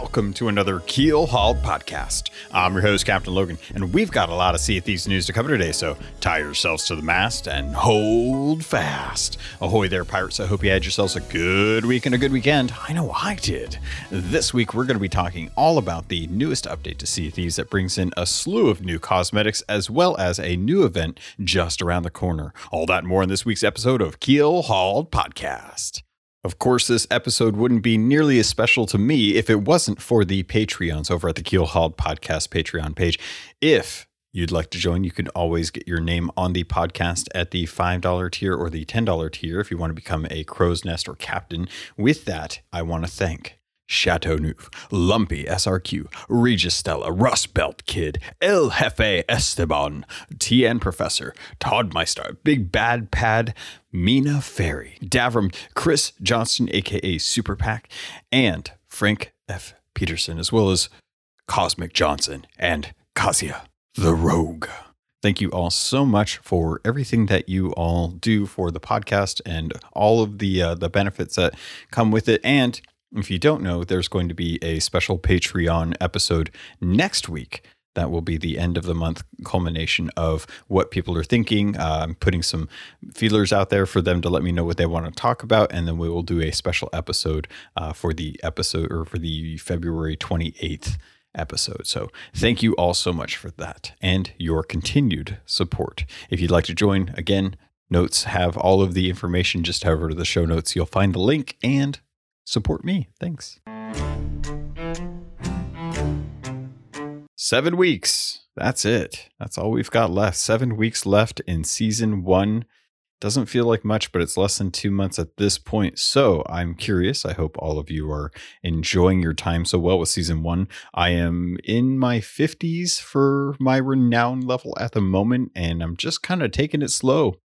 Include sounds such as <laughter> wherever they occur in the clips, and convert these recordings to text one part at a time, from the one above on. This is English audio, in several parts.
Welcome to another Keel Hauled podcast. I'm your host, Captain Logan, and we've got a lot of Sea of Thieves news to cover today, so tie yourselves to the mast and hold fast. Ahoy there, pirates. I hope you had yourselves a good week and a good weekend. I know I did. This week, we're going to be talking all about the newest update to Sea of Thieves that brings in a slew of new cosmetics as well as a new event just around the corner. All that more in this week's episode of Keel Hauled Podcast. Of course, this episode wouldn't be nearly as special to me if it wasn't for the Patreons over at the Keel Hauled Podcast Patreon page. If you'd like to join, you can always get your name on the podcast at the $5 tier or the $10 tier if you want to become a crow's nest or captain. With that, I want to thank Chateau Neuf, Lumpy SRQ, Regis Stella, Rust Belt Kid, El Jefe Esteban, TN Professor, Todd Meister, Big Bad Pad, Mina Ferry, Davram, Chris Johnston, aka Super Pack, and Frank F. Peterson, as well as Cosmic Johnson and Kasia the Rogue. Thank you all so much for everything that you all do for the podcast and all of the uh, the benefits that come with it. And if you don't know, there's going to be a special Patreon episode next week. That will be the end of the month culmination of what people are thinking. Uh, I'm putting some feelers out there for them to let me know what they want to talk about, and then we will do a special episode uh, for the episode or for the February 28th episode. So thank you all so much for that and your continued support. If you'd like to join, again, notes have all of the information. Just over to the show notes. You'll find the link and support me. Thanks. Seven weeks. That's it. That's all we've got left. Seven weeks left in season one. Doesn't feel like much, but it's less than two months at this point. So I'm curious. I hope all of you are enjoying your time so well with season one. I am in my 50s for my renown level at the moment, and I'm just kind of taking it slow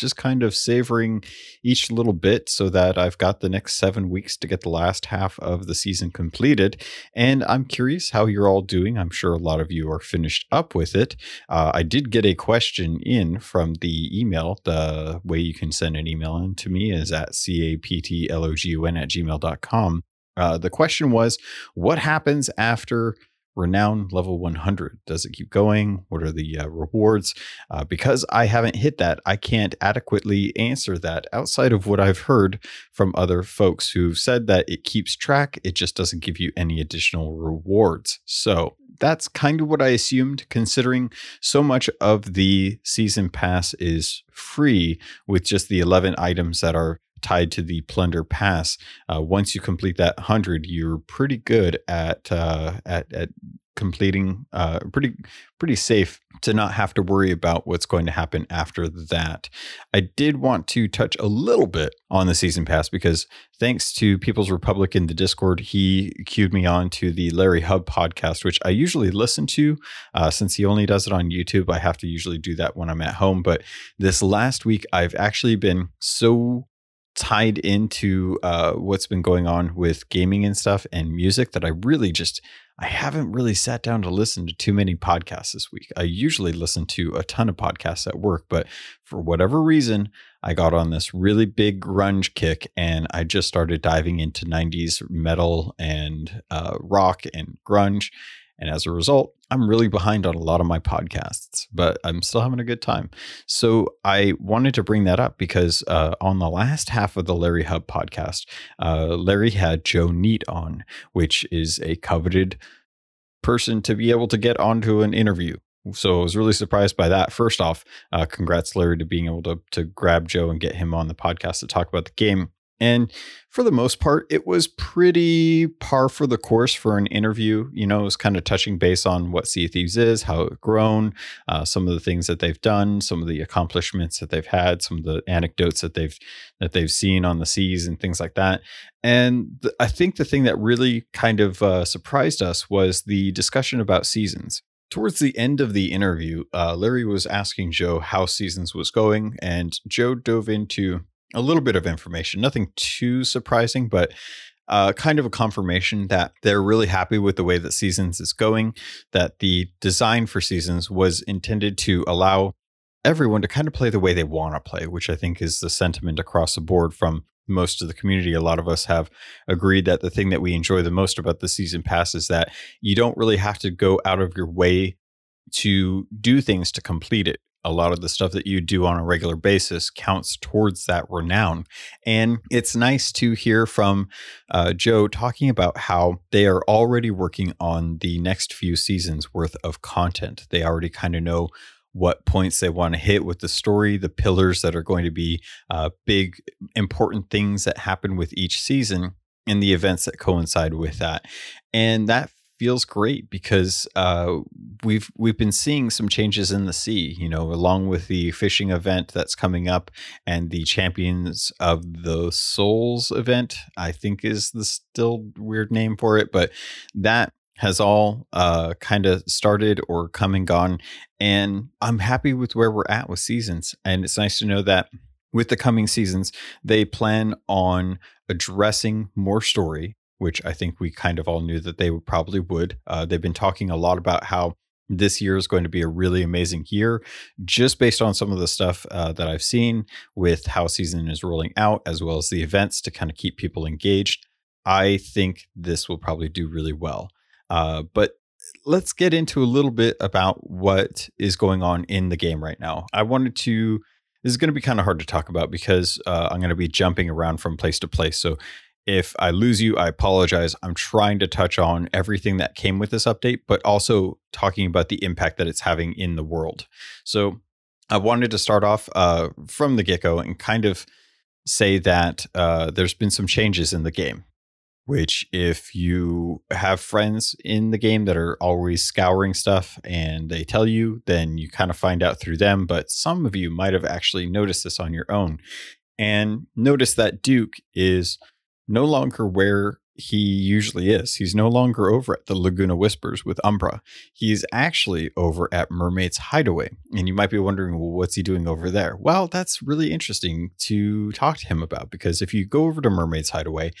just kind of savoring each little bit so that I've got the next seven weeks to get the last half of the season completed. And I'm curious how you're all doing. I'm sure a lot of you are finished up with it. Uh, I did get a question in from the email. The way you can send an email in to me is at captlogun at gmail.com. Uh, the question was, what happens after renown level 100 does it keep going? What are the uh, rewards? Uh, because i haven't hit that i can't adequately answer that outside of what i've heard from other folks who've said that it keeps track it just doesn't give you any additional rewards. So that's kind of what i assumed considering so much of the season pass is free with just the 11 items that are tied to the plunder pass. Uh, once you complete that hundred, you're pretty good at uh, at at completing. Uh, pretty pretty safe to not have to worry about what's going to happen after that. I did want to touch a little bit on the season pass because thanks to People's Republic in the Discord, he cued me on to the Larry Hub podcast, which I usually listen to. Uh, since he only does it on YouTube, I have to usually do that when I'm at home. But this last week, I've actually been so tied into uh, what's been going on with gaming and stuff and music that I really just I haven't really sat down to listen to too many podcasts this week. I usually listen to a ton of podcasts at work, but for whatever reason, I got on this really big grunge kick and I just started diving into 90s metal and uh, rock and grunge. And as a result, I'm really behind on a lot of my podcasts, but I'm still having a good time. So I wanted to bring that up because uh, on the last half of the Larry Hub podcast, uh, Larry had Joe Neate on, which is a coveted person to be able to get onto an interview. So I was really surprised by that. First off, uh, congrats, Larry, to being able to to grab Joe and get him on the podcast to talk about the game. And for the most part, it was pretty par for the course for an interview. You know, it was kind of touching base on what Sea Thieves is, how it's grown, uh, some of the things that they've done, some of the accomplishments that they've had, some of the anecdotes that they've that they've seen on the seas and things like that. And th- I think the thing that really kind of uh, surprised us was the discussion about seasons. Towards the end of the interview, uh, Larry was asking Joe how seasons was going, and Joe dove into a little bit of information, nothing too surprising, but uh, kind of a confirmation that they're really happy with the way that Seasons is going, that the design for Seasons was intended to allow everyone to kind of play the way they want to play, which I think is the sentiment across the board from most of the community, a lot of us have agreed that the thing that we enjoy the most about the season pass is that you don't really have to go out of your way to do things to complete it a lot of the stuff that you do on a regular basis counts towards that renown. And it's nice to hear from uh, Joe talking about how they are already working on the next few seasons worth of content. They already kind of know what points they want to hit with the story, the pillars that are going to be uh, big, important things that happen with each season, and the events that coincide with that. And that feels great because uh, we've we've been seeing some changes in the sea. You know, along with the fishing event that's coming up and the Champions of the Souls event, I think is the still weird name for it, but that has all uh, kind of started or come and gone. And I'm happy with where we're at with seasons. And it's nice to know that with the coming seasons, they plan on addressing more story which I think we kind of all knew that they probably would. Uh, they've been talking a lot about how this year is going to be a really amazing year, just based on some of the stuff uh, that I've seen with how season is rolling out, as well as the events to kind of keep people engaged. I think this will probably do really well. Uh, but let's get into a little bit about what is going on in the game right now. I wanted to. This is going to be kind of hard to talk about because uh, I'm going to be jumping around from place to place. So if I lose you, I apologize. I'm trying to touch on everything that came with this update, but also talking about the impact that it's having in the world. So I wanted to start off uh, from the get go and kind of say that uh, there's been some changes in the game. Which, if you have friends in the game that are always scouring stuff and they tell you, then you kind of find out through them. But some of you might have actually noticed this on your own and notice that Duke is no longer where he usually is. He's no longer over at the Lagoon of Whispers with Umbra. He's actually over at Mermaid's Hideaway. And you might be wondering, well, what's he doing over there? Well, that's really interesting to talk to him about because if you go over to Mermaid's Hideaway,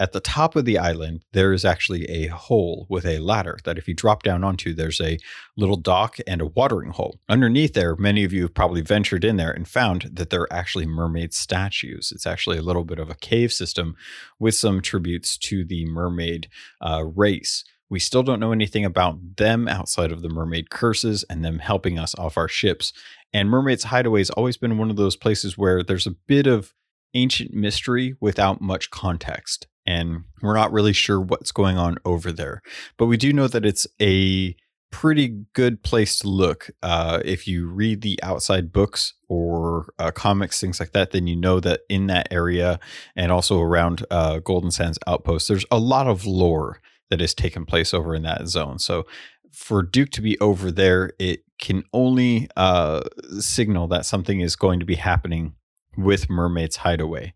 at the top of the island, there is actually a hole with a ladder that if you drop down onto, there's a little dock and a watering hole. Underneath there, many of you have probably ventured in there and found that there are actually mermaid statues. It's actually a little bit of a cave system with some tributes to the mermaid uh, race. We still don't know anything about them outside of the mermaid curses and them helping us off our ships. And Mermaid's Hideaway has always been one of those places where there's a bit of ancient mystery without much context and we're not really sure what's going on over there. But we do know that it's a pretty good place to look. Uh, if you read the outside books or uh, comics, things like that, then you know that in that area and also around uh, Golden Sands Outpost, there's a lot of lore that has taken place over in that zone. So for Duke to be over there, it can only uh, signal that something is going to be happening with Mermaid's Hideaway.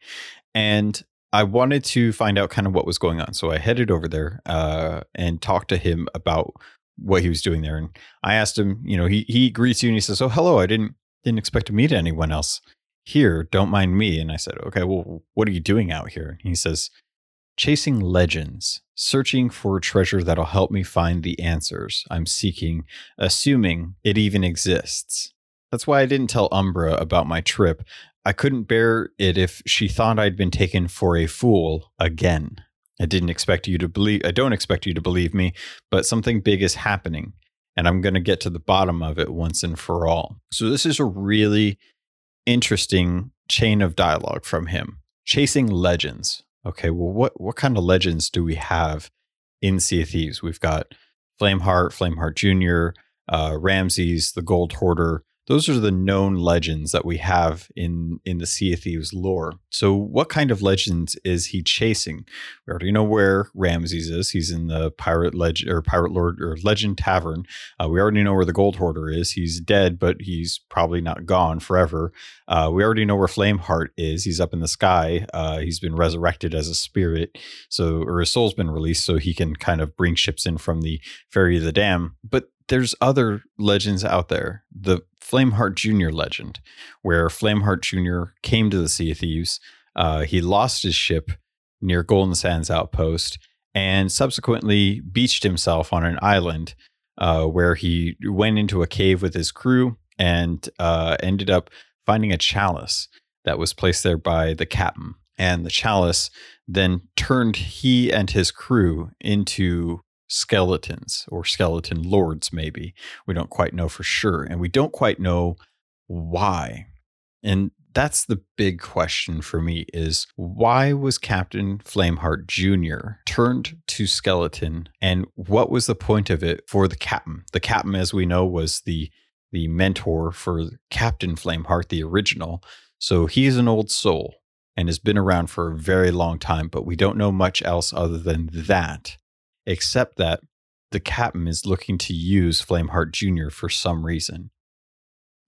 And I wanted to find out kind of what was going on. So I headed over there uh, and talked to him about what he was doing there. And I asked him, you know, he he greets you and he says, "Oh, hello. I didn't didn't expect to meet anyone else here. Don't mind me." And I said, "Okay, well, what are you doing out here?" And he says, "Chasing legends, searching for a treasure that'll help me find the answers I'm seeking, assuming it even exists." That's why I didn't tell Umbra about my trip. I couldn't bear it if she thought I'd been taken for a fool again. I didn't expect you to believe, I don't expect you to believe me, but something big is happening and I'm going to get to the bottom of it once and for all. So, this is a really interesting chain of dialogue from him. Chasing legends. Okay, well, what, what kind of legends do we have in Sea of Thieves? We've got Flameheart, Flameheart Jr., uh, Ramses, the Gold Hoarder, those are the known legends that we have in in the Sea of Thieves lore. So, what kind of legends is he chasing? We already know where Ramses is. He's in the pirate legend or pirate lord or legend tavern. Uh, we already know where the gold hoarder is. He's dead, but he's probably not gone forever. Uh, we already know where Flameheart is. He's up in the sky. Uh, he's been resurrected as a spirit, so or his soul's been released, so he can kind of bring ships in from the Ferry of the Damned. But there's other legends out there. The Flameheart Jr. legend, where Flameheart Jr. came to the Sea of Thieves. Uh, he lost his ship near Golden Sands Outpost and subsequently beached himself on an island uh, where he went into a cave with his crew and uh, ended up finding a chalice that was placed there by the captain. And the chalice then turned he and his crew into skeletons or skeleton lords, maybe. We don't quite know for sure. And we don't quite know why. And that's the big question for me is why was Captain Flameheart Jr. turned to skeleton and what was the point of it for the captain? The captain as we know was the the mentor for Captain Flameheart the original. So he's an old soul and has been around for a very long time, but we don't know much else other than that, except that the captain is looking to use Flameheart Jr. for some reason.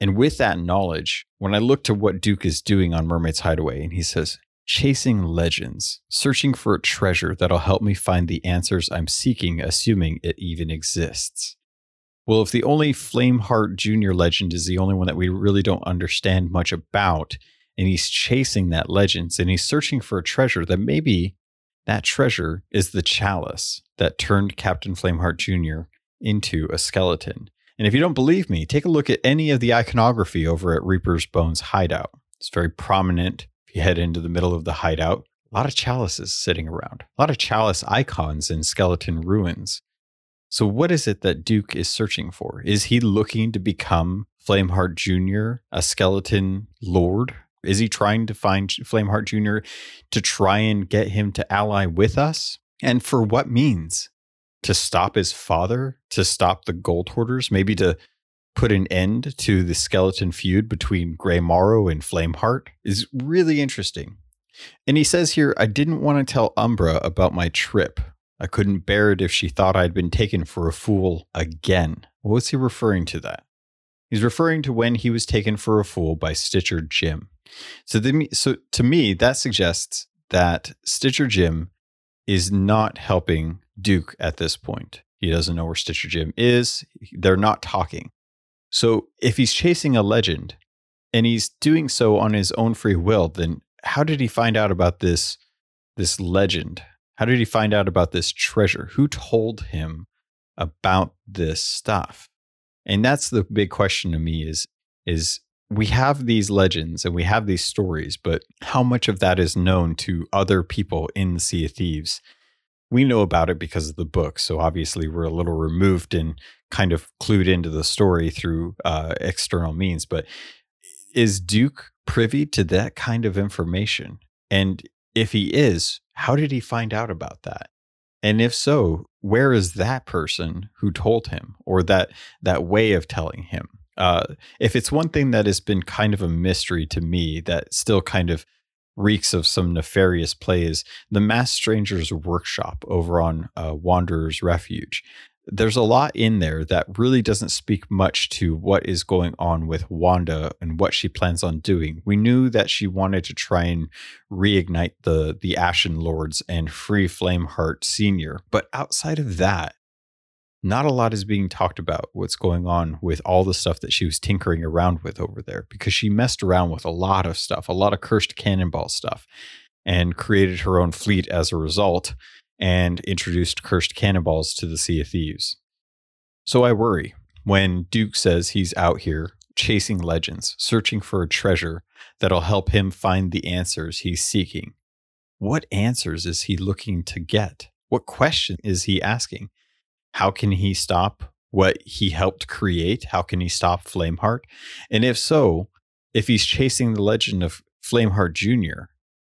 And with that knowledge, when I look to what Duke is doing on Mermaid's Hideaway, and he says, chasing legends, searching for a treasure that'll help me find the answers I'm seeking, assuming it even exists. Well, if the only Flameheart Jr. legend is the only one that we really don't understand much about, and he's chasing that legend and he's searching for a treasure that maybe that treasure is the chalice that turned Captain Flameheart Jr. into a skeleton. And if you don't believe me, take a look at any of the iconography over at Reaper's Bones hideout. It's very prominent. If you head into the middle of the hideout, a lot of chalices sitting around, a lot of chalice icons in skeleton ruins. So, what is it that Duke is searching for? Is he looking to become Flameheart Jr., a skeleton lord is he trying to find Flameheart Jr. to try and get him to ally with us? And for what means? To stop his father? To stop the gold hoarders? Maybe to put an end to the skeleton feud between Graymarrow and Flameheart? Is really interesting. And he says here, I didn't want to tell Umbra about my trip. I couldn't bear it if she thought I'd been taken for a fool again. What was he referring to that? He's referring to when he was taken for a fool by Stitcher Jim. So, the, so to me, that suggests that Stitcher Jim is not helping Duke at this point. He doesn't know where Stitcher Jim is. They're not talking. So if he's chasing a legend and he's doing so on his own free will, then how did he find out about this this legend? How did he find out about this treasure? Who told him about this stuff? And that's the big question to me is is we have these legends and we have these stories, but how much of that is known to other people in the Sea of Thieves? We know about it because of the book. So obviously, we're a little removed and kind of clued into the story through uh, external means. But is Duke privy to that kind of information? And if he is, how did he find out about that? And if so, where is that person who told him or that that way of telling him? uh, if it's one thing that has been kind of a mystery to me that still kind of reeks of some nefarious plays, the Mass Strangers Workshop over on uh, Wanderer's Refuge. There's a lot in there that really doesn't speak much to what is going on with Wanda and what she plans on doing. We knew that she wanted to try and reignite the the Ashen Lords and free Flameheart Senior, but outside of that, not a lot is being talked about what's going on with all the stuff that she was tinkering around with over there because she messed around with a lot of stuff, a lot of cursed cannonball stuff, and created her own fleet as a result and introduced cursed cannonballs to the Sea of Thieves. So I worry when Duke says he's out here chasing legends, searching for a treasure that'll help him find the answers he's seeking. What answers is he looking to get? What question is he asking? how can he stop what he helped create? How can he stop Flameheart? And if so, if he's chasing the legend of Flameheart Jr.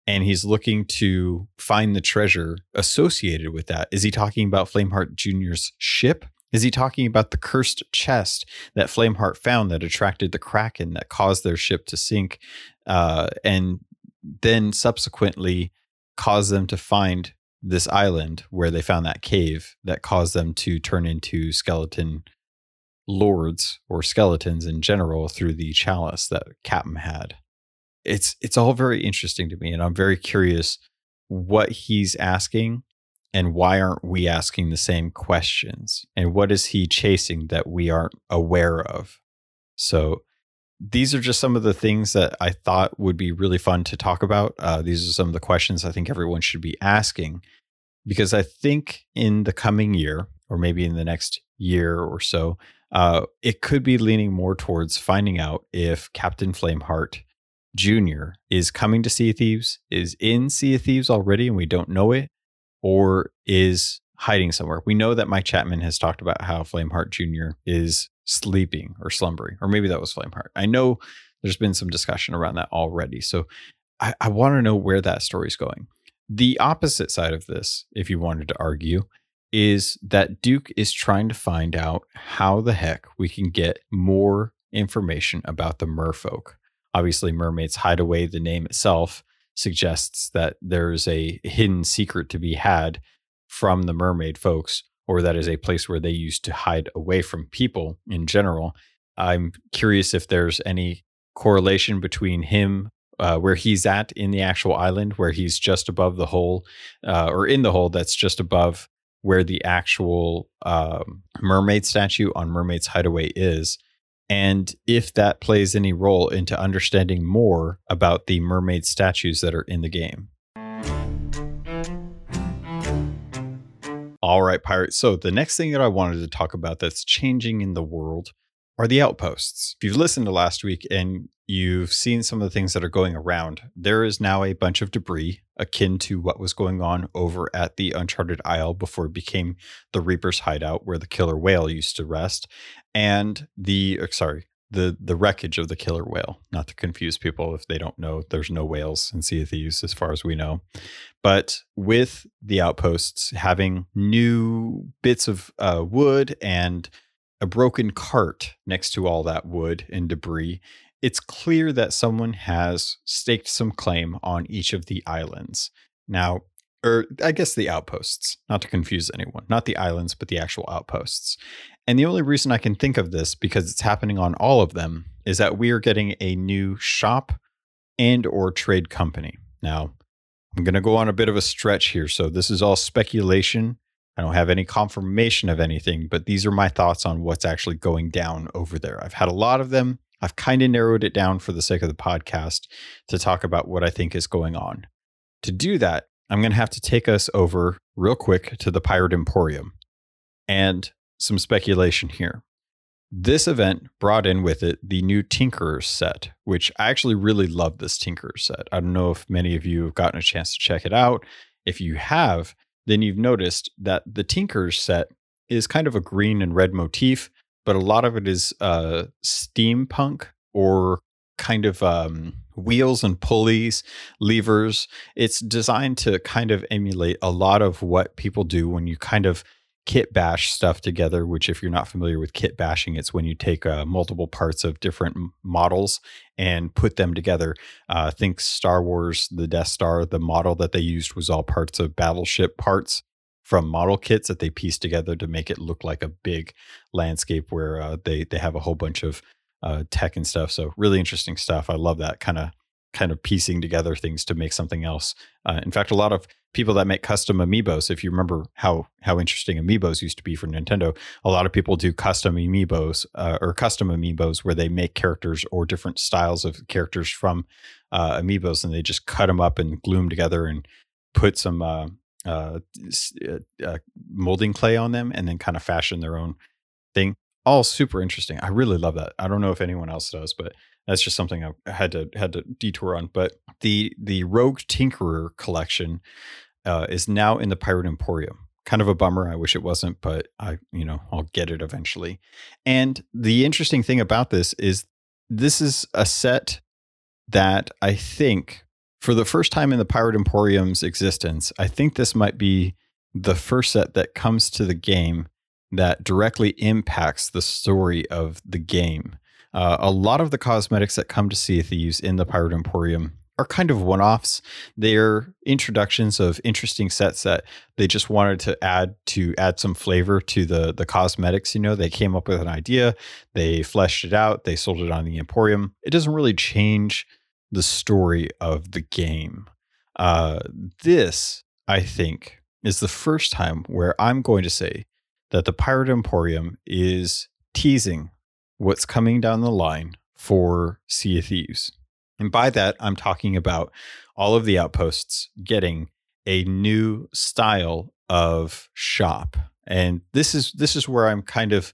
and he's looking to find the treasure associated with that, is he talking about Flameheart Jr.'s ship? Is he talking about the cursed chest that Flameheart found that attracted the Kraken that caused their ship to sink uh, and then subsequently caused them to find this island where they found that cave that caused them to turn into skeleton lords or skeletons in general through the chalice that Captain had. It's it's all very interesting to me and I'm very curious what he's asking and why aren't we asking the same questions and what is he chasing that we aren't aware of. So these are just some of the things that I thought would be really fun to talk about. Uh, these are some of the questions I think everyone should be asking because I think in the coming year, or maybe in the next year or so, uh, it could be leaning more towards finding out if Captain Flameheart Jr. is coming to Sea of Thieves, is in Sea of Thieves already, and we don't know it, or is hiding somewhere. We know that Mike Chapman has talked about how Flameheart Jr. is sleeping or slumbering, or maybe that was Flameheart. I know there's been some discussion around that already. So I, I want to know where that story's going. The opposite side of this, if you wanted to argue, is that Duke is trying to find out how the heck we can get more information about the merfolk. Obviously, Mermaid's Hideaway, the name itself, suggests that there's a hidden secret to be had from the mermaid folks, or that is a place where they used to hide away from people in general. I'm curious if there's any correlation between him uh, where he's at in the actual island, where he's just above the hole, uh, or in the hole that's just above where the actual um, mermaid statue on Mermaid's Hideaway is, and if that plays any role into understanding more about the mermaid statues that are in the game. All right, pirates. So, the next thing that I wanted to talk about that's changing in the world are the outposts. If you've listened to last week and you've seen some of the things that are going around, there is now a bunch of debris akin to what was going on over at the Uncharted Isle before it became the Reaper's hideout where the killer whale used to rest. And the, uh, sorry, the the wreckage of the killer whale. Not to confuse people if they don't know, there's no whales in Sea of Thieves as far as we know. But with the outposts having new bits of uh, wood and a broken cart next to all that wood and debris, it's clear that someone has staked some claim on each of the islands. Now, or I guess the outposts, not to confuse anyone, not the islands, but the actual outposts. And the only reason I can think of this, because it's happening on all of them, is that we are getting a new shop and or trade company. Now, I'm going to go on a bit of a stretch here. So this is all speculation I don't have any confirmation of anything, but these are my thoughts on what's actually going down over there. I've had a lot of them. I've kind of narrowed it down for the sake of the podcast to talk about what I think is going on. To do that, I'm going to have to take us over real quick to the Pirate Emporium and some speculation here. This event brought in with it the new Tinkerer set, which I actually really love this Tinkerer set. I don't know if many of you have gotten a chance to check it out. If you have, then you've noticed that the Tinkerer set is kind of a green and red motif, but a lot of it is uh, steampunk or kind of um, wheels and pulleys, levers. It's designed to kind of emulate a lot of what people do when you kind of kit bash stuff together, which, if you're not familiar with kit bashing, it's when you take uh, multiple parts of different models and put them together. Uh, think Star Wars, the Death Star, the model that they used was all parts of battleship parts from model kits that they piece together to make it look like a big landscape where uh, they they have a whole bunch of uh, tech and stuff. So really interesting stuff. I love that kind of kind of piecing together things to make something else. Uh, in fact, a lot of people that make custom amiibos, if you remember how how interesting amiibos used to be for Nintendo, a lot of people do custom amiibos uh, or custom amiibos where they make characters or different styles of characters from uh, amiibos, and they just cut them up and glue them together and put some uh, uh, uh, molding clay on them, and then kind of fashion their own thing. All super interesting. I really love that. I don't know if anyone else does, but that's just something I had to had to detour on. But the the Rogue Tinkerer collection uh, is now in the Pirate Emporium. Kind of a bummer. I wish it wasn't, but I you know I'll get it eventually. And the interesting thing about this is this is a set that I think for the first time in the Pirate Emporium's existence, I think this might be the first set that comes to the game that directly impacts the story of the game. Uh, a lot of the cosmetics that come to Sea Thieves in the Pirate Emporium are kind of one offs. They're introductions of interesting sets that they just wanted to add to add some flavor to the the cosmetics. You know, they came up with an idea, they fleshed it out, they sold it on the Emporium. It doesn't really change the story of the game. Uh, this, I think, is the first time where I'm going to say that the Pirate Emporium is teasing what's coming down the line for Sea of Thieves. And by that, I'm talking about all of the outposts getting a new style of shop. And this is this is where I'm kind of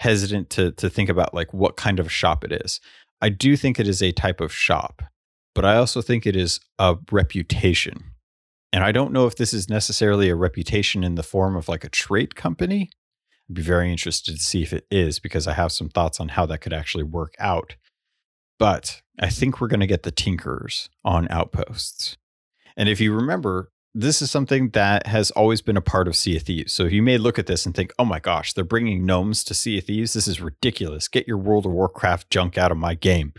hesitant to to think about like what kind of shop it is. I do think it is a type of shop. but I also think it is a reputation. And I don't know if this is necessarily a reputation in the form of like a trait company. I'd be very interested to see if it is because I have some thoughts on how that could actually work out. But I think we're going to get the Tinkerers on Outposts. And if you remember, this is something that has always been a part of Sea of Thieves. So you may look at this and think, oh my gosh, they're bringing gnomes to Sea of Thieves. This is ridiculous. Get your World of Warcraft junk out of my game.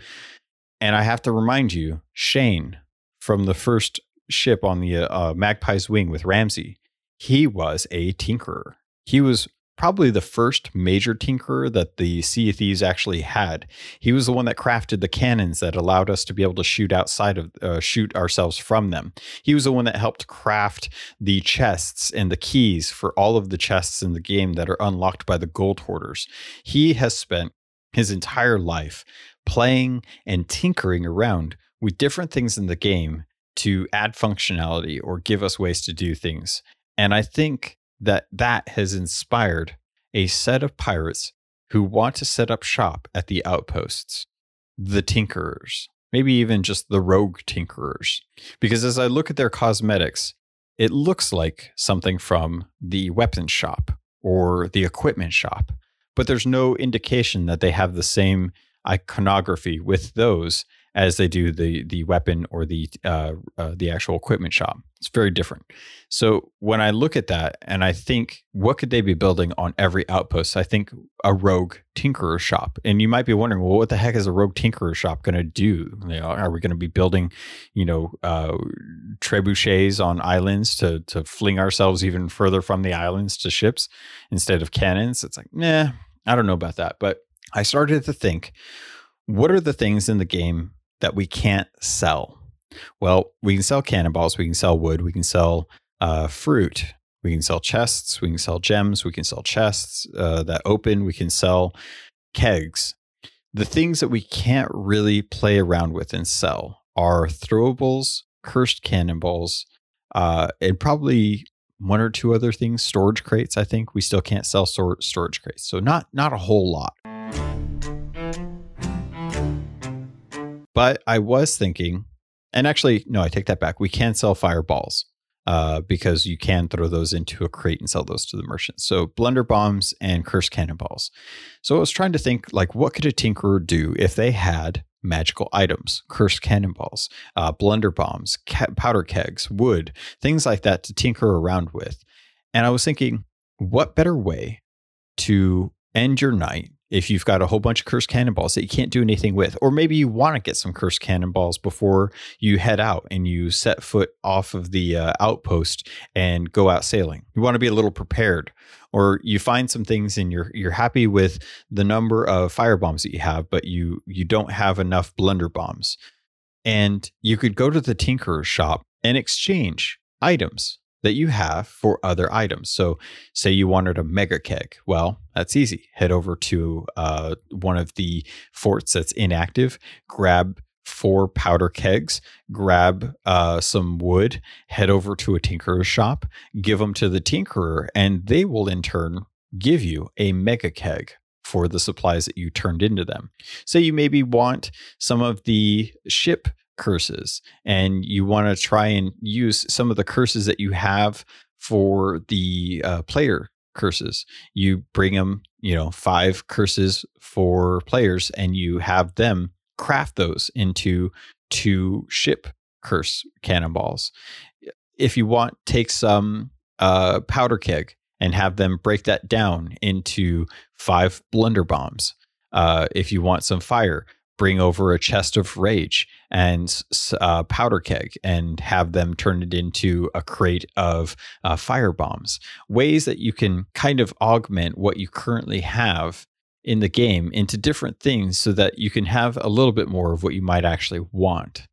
And I have to remind you, Shane from the first ship on the uh, Magpie's Wing with Ramsey, he was a tinkerer. He was probably the first major tinkerer that the Sea Thieves actually had. He was the one that crafted the cannons that allowed us to be able to shoot outside of uh, shoot ourselves from them. He was the one that helped craft the chests and the keys for all of the chests in the game that are unlocked by the gold hoarders. He has spent his entire life playing and tinkering around with different things in the game to add functionality or give us ways to do things. And I think that that has inspired a set of pirates who want to set up shop at the outposts, the tinkerers, maybe even just the rogue tinkerers. Because as I look at their cosmetics, it looks like something from the weapons shop or the equipment shop, but there's no indication that they have the same iconography with those as they do the the weapon or the uh, uh, the actual equipment shop. It's very different. So when I look at that and I think, what could they be building on every outpost? I think a rogue tinkerer shop. And you might be wondering, well, what the heck is a rogue tinkerer shop going to do? You know, are we going to be building, you know, uh, trebuchets on islands to to fling ourselves even further from the islands to ships instead of cannons? It's like, nah, I don't know about that. But I started to think, what are the things in the game that we can't sell? Well, we can sell cannonballs, we can sell wood, we can sell uh, fruit, we can sell chests, we can sell gems, we can sell chests uh, that open, we can sell kegs. The things that we can't really play around with and sell are throwables, cursed cannonballs, uh, and probably one or two other things. Storage crates, I think we still can't sell storage crates, so not not a whole lot. But I was thinking, and actually, no, I take that back. We can sell fireballs uh, because you can throw those into a crate and sell those to the merchants. So blunder bombs and cursed cannonballs. So I was trying to think, like, what could a tinkerer do if they had magical items, cursed cannonballs, uh, blunder bombs, ca- powder kegs, wood, things like that to tinker around with. And I was thinking, what better way to end your night if you've got a whole bunch of cursed cannonballs that you can't do anything with, or maybe you want to get some cursed cannonballs before you head out and you set foot off of the uh, outpost and go out sailing. You want to be a little prepared, or you find some things and you're you're happy with the number of fire bombs that you have, but you you don't have enough blunder bombs, and you could go to the tinkerer's shop and exchange items that you have for other items. So, say you wanted a mega keg. Well, that's easy. Head over to uh, one of the forts that's inactive, grab four powder kegs, grab uh, some wood, head over to a tinkerer's shop, give them to the tinkerer, and they will in turn give you a mega keg for the supplies that you turned into them. Say you maybe want some of the ship curses and you want to try and use some of the curses that you have for the uh, player curses. You bring them you know five curses for players and you have them craft those into two ship curse cannonballs. If you want take some uh, powder keg and have them break that down into five blunder bombs uh, if you want some fire bring over a chest of rage and uh, powder keg and have them turn it into a crate of uh, fire bombs. Ways that you can kind of augment what you currently have in the game into different things so that you can have a little bit more of what you might actually want.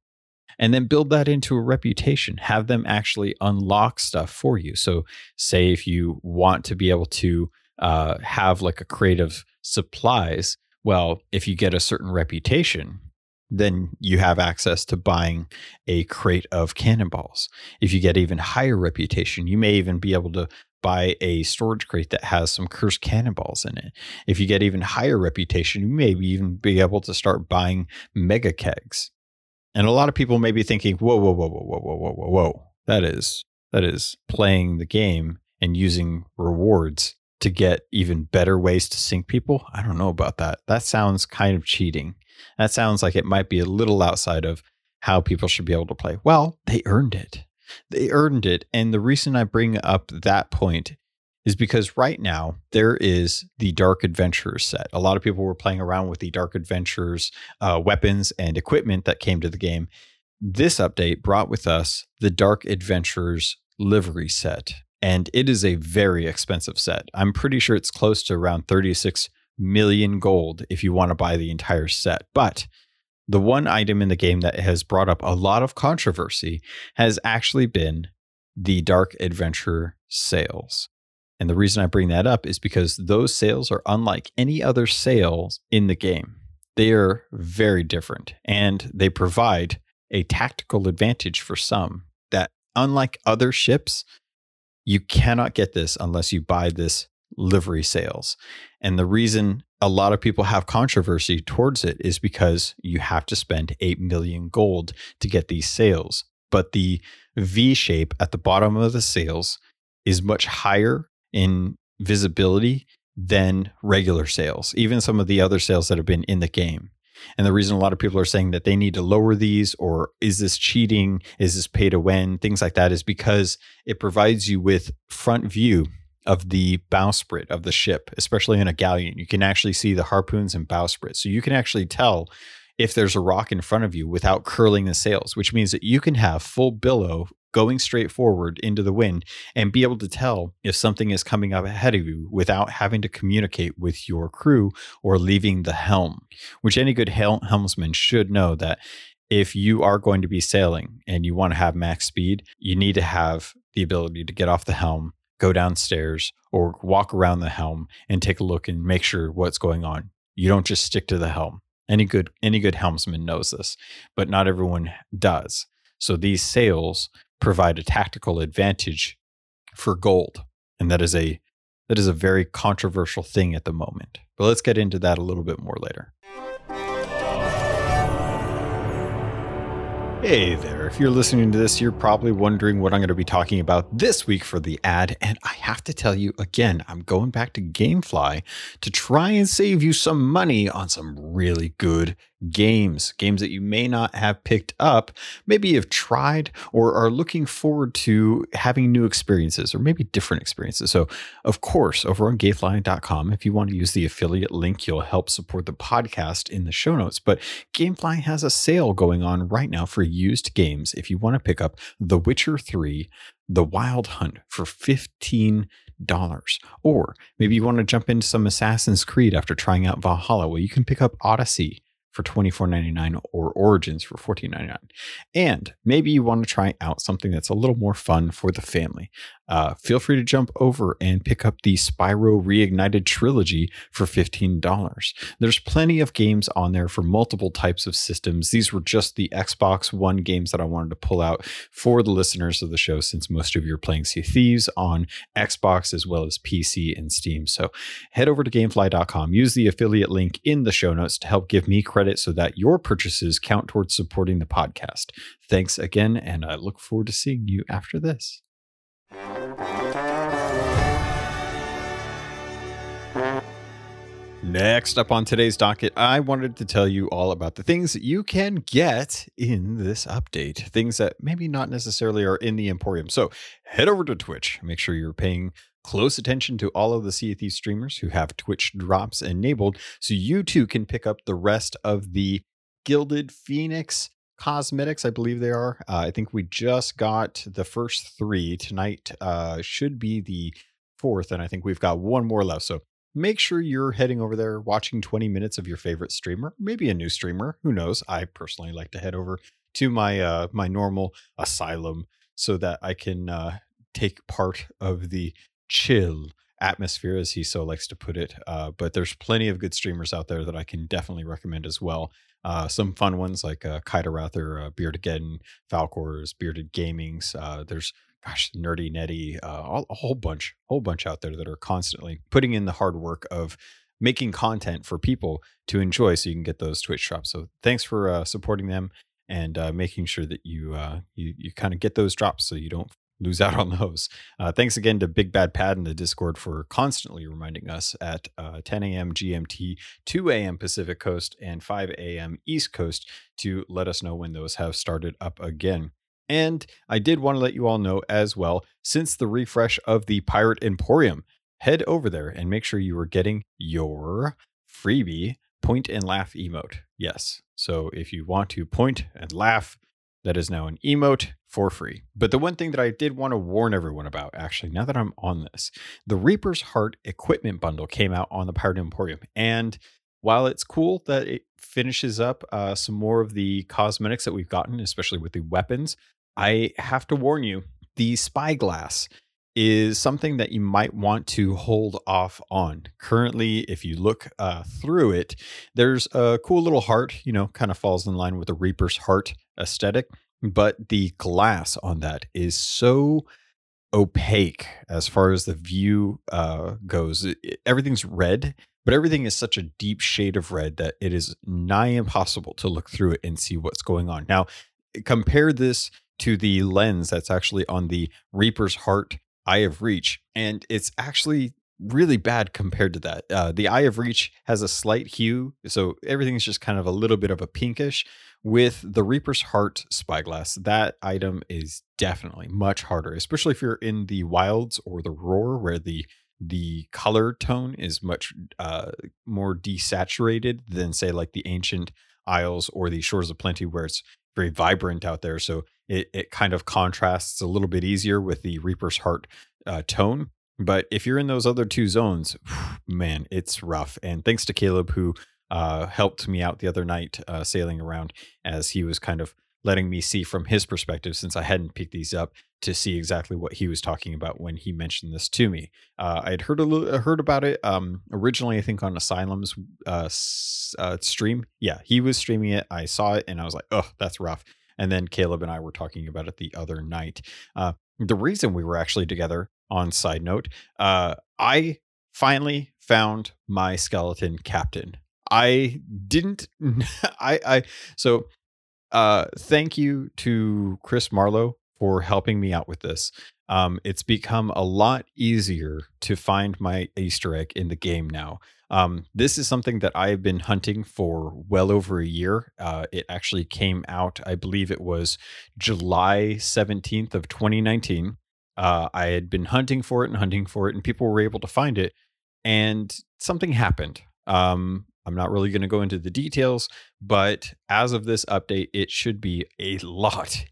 And then build that into a reputation. Have them actually unlock stuff for you. So, say if you want to be able to uh, have like a crate of supplies, well, if you get a certain reputation, then you have access to buying a crate of cannonballs. If you get even higher reputation, you may even be able to buy a storage crate that has some cursed cannonballs in it. If you get even higher reputation, you may even be able to start buying mega kegs. And a lot of people may be thinking, whoa, whoa, whoa, whoa, whoa, whoa, whoa, whoa, whoa. That is that is playing the game and using rewards to get even better ways to sink people. I don't know about that. That sounds kind of cheating. That sounds like it might be a little outside of how people should be able to play. Well, they earned it. They earned it. And the reason I bring up that point is because right now there is the Dark Adventurers set. A lot of people were playing around with the Dark Adventurers uh, weapons and equipment that came to the game. This update brought with us the Dark Adventurers livery set, and it is a very expensive set. I'm pretty sure it's close to around 36 million gold if you want to buy the entire set. But the one item in the game that has brought up a lot of controversy has actually been the Dark Adventure sails. And the reason I bring that up is because those sails are unlike any other sails in the game. They are very different and they provide a tactical advantage for some that, unlike other ships, you cannot get this unless you buy this livery sails. And the reason a lot of people have controversy towards it is because you have to spend 8 million gold to get these sails. But the V shape at the bottom of the sails is much higher in visibility than regular sails, even some of the other sails that have been in the game. And the reason a lot of people are saying that they need to lower these or is this cheating? Is this pay to win? Things like that is because it provides you with front view of the bowsprit of the ship, especially in a galleon. You can actually see the harpoons and bowsprit. So you can actually tell if there's a rock in front of you without curling the sails, which means that you can have full billow going straight forward into the wind and be able to tell if something is coming up ahead of you without having to communicate with your crew or leaving the helm, which any good hel- helmsman should know that if you are going to be sailing and you want to have max speed, you need to have the ability to get off the helm, go downstairs, or walk around the helm and take a look and make sure what's going on. You don't just stick to the helm. Any good any good helmsman knows this, but not everyone does. So these sails provide a tactical advantage for gold, and that is a that is a very controversial thing at the moment. But let's get into that a little bit more later. Hey there. If you're listening to this, you're probably wondering what I'm going to be talking about this week for the ad. And I have to tell you again, I'm going back to Gamefly to try and save you some money on some really good games, games that you may not have picked up, maybe you've tried or are looking forward to having new experiences or maybe different experiences. So, of course, over on gamefly.com, if you want to use the affiliate link, you'll help support the podcast in the show notes. But Gamefly has a sale going on right now for used games. If you want to pick up The Witcher 3, The Wild Hunt for 15 dollars. Or maybe you want to jump into some Assassin's Creed after trying out Valhalla. Well, you can pick up Odyssey for $24.99 or Origins for $14.99. And maybe you want to try out something that's a little more fun for the family uh, feel free to jump over and pick up the Spyro Reignited Trilogy for $15. There's plenty of games on there for multiple types of systems. These were just the Xbox One games that I wanted to pull out for the listeners of the show, since most of you are playing Sea Thieves on Xbox as well as PC and Steam. So head over to gamefly.com, use the affiliate link in the show notes to help give me credit so that your purchases count towards supporting the podcast. Thanks again, and I look forward to seeing you after this. Next up on today's docket, I wanted to tell you all about the things that you can get in this update, things that maybe not necessarily are in the Emporium. So head over to Twitch, make sure you're paying close attention to all of the Sea streamers who have Twitch drops enabled so you too can pick up the rest of the Gilded Phoenix cosmetics i believe they are. Uh, i think we just got the first three tonight uh, should be the fourth and i think we've got one more left so make sure you're heading over there watching 20 minutes of your favorite streamer maybe a new streamer who knows? I personally like to head over to my uh my normal asylum so that i can uh take part of the chill atmosphere as he so likes to put it uh, but there's plenty of good streamers out there that i can definitely recommend as well uh, some fun ones like uh, Kiterather, uh, Beardageddon, Falcors, Bearded Gamings. Uh, there's gosh, Nerdy Netty, uh, a whole bunch, whole bunch out there that are constantly putting in the hard work of making content for people to enjoy, so you can get those Twitch drops. So thanks for uh, supporting them. and making sure that you you you kind of get those drops so you don't lose out on those. Uh, thanks again to Big Bad Pad in the Discord for constantly reminding us at uh, 10 a.m. GMT, 2 a.m. Pacific Coast, and 5 a.m. East Coast to let us know when those have started up again. And I did want to let you all know as well, since the refresh of the Pirate Emporium, head over there and make sure you are getting your freebie point and laugh emote. Yes. So if you want to point and laugh, that is now an emote for free. But the one thing that I did want to warn everyone about, actually, now that I'm on this, the Reaper's Heart equipment bundle came out on the Pirate Emporium. And while it's cool that it finishes up uh, some more of the cosmetics that we've gotten, especially with the weapons, I have to warn you the spyglass is something that you might want to hold off on. Currently, if you look uh, through it, there's a cool little heart, you know, kind of falls in line with the Reaper's heart aesthetic, but the glass on that is so opaque as far as the view uh, goes. Everything's red, but everything is such a deep shade of red that it is nigh impossible to look through it and see what's going on. Now, compare this to the lens that's actually on the Reaper's Heart Eye of Reach, and it's actually really bad compared to that. Uh, the Eye of Reach has a slight hue, so everything's just kind of a little bit of a pinkish. With the Reaper's Heart spyglass, that item is definitely much harder, especially if you're in the wilds or the roar, where the the color tone is much uh, more desaturated than say like the ancient isles or the shores of plenty where it's very vibrant out there. So it, it kind of contrasts a little bit easier with the Reaper's Heart uh, tone. But if you're in those other two zones, <sighs> man, it's rough. And thanks to Caleb, who uh, helped me out the other night uh, sailing around as he was kind of letting me see from his perspective since I hadn't picked these up to see exactly what he was talking about when he mentioned this to me. Uh, I had heard a uh, heard about it um, originally, I think on Asylum's uh, uh, stream. Yeah, he was streaming it. I saw it and I was like, oh, that's rough. And then Caleb and I were talking about it the other night. Uh, the reason we were actually together, on side note, uh, I finally found my skeleton captain. I didn't. <laughs> I I so uh thank you to Chris Marlowe for helping me out with this. Um, it's become a lot easier to find my Easter egg in the game now. Um, this is something that I've been hunting for well over a year. Uh, it actually came out, I believe it was July 17th of 2019. Uh, I had been hunting for it and hunting for it, and people were able to find it. And something happened. Um, I'm not really going to go into the details, but as of this update, it should be a <laughs> lot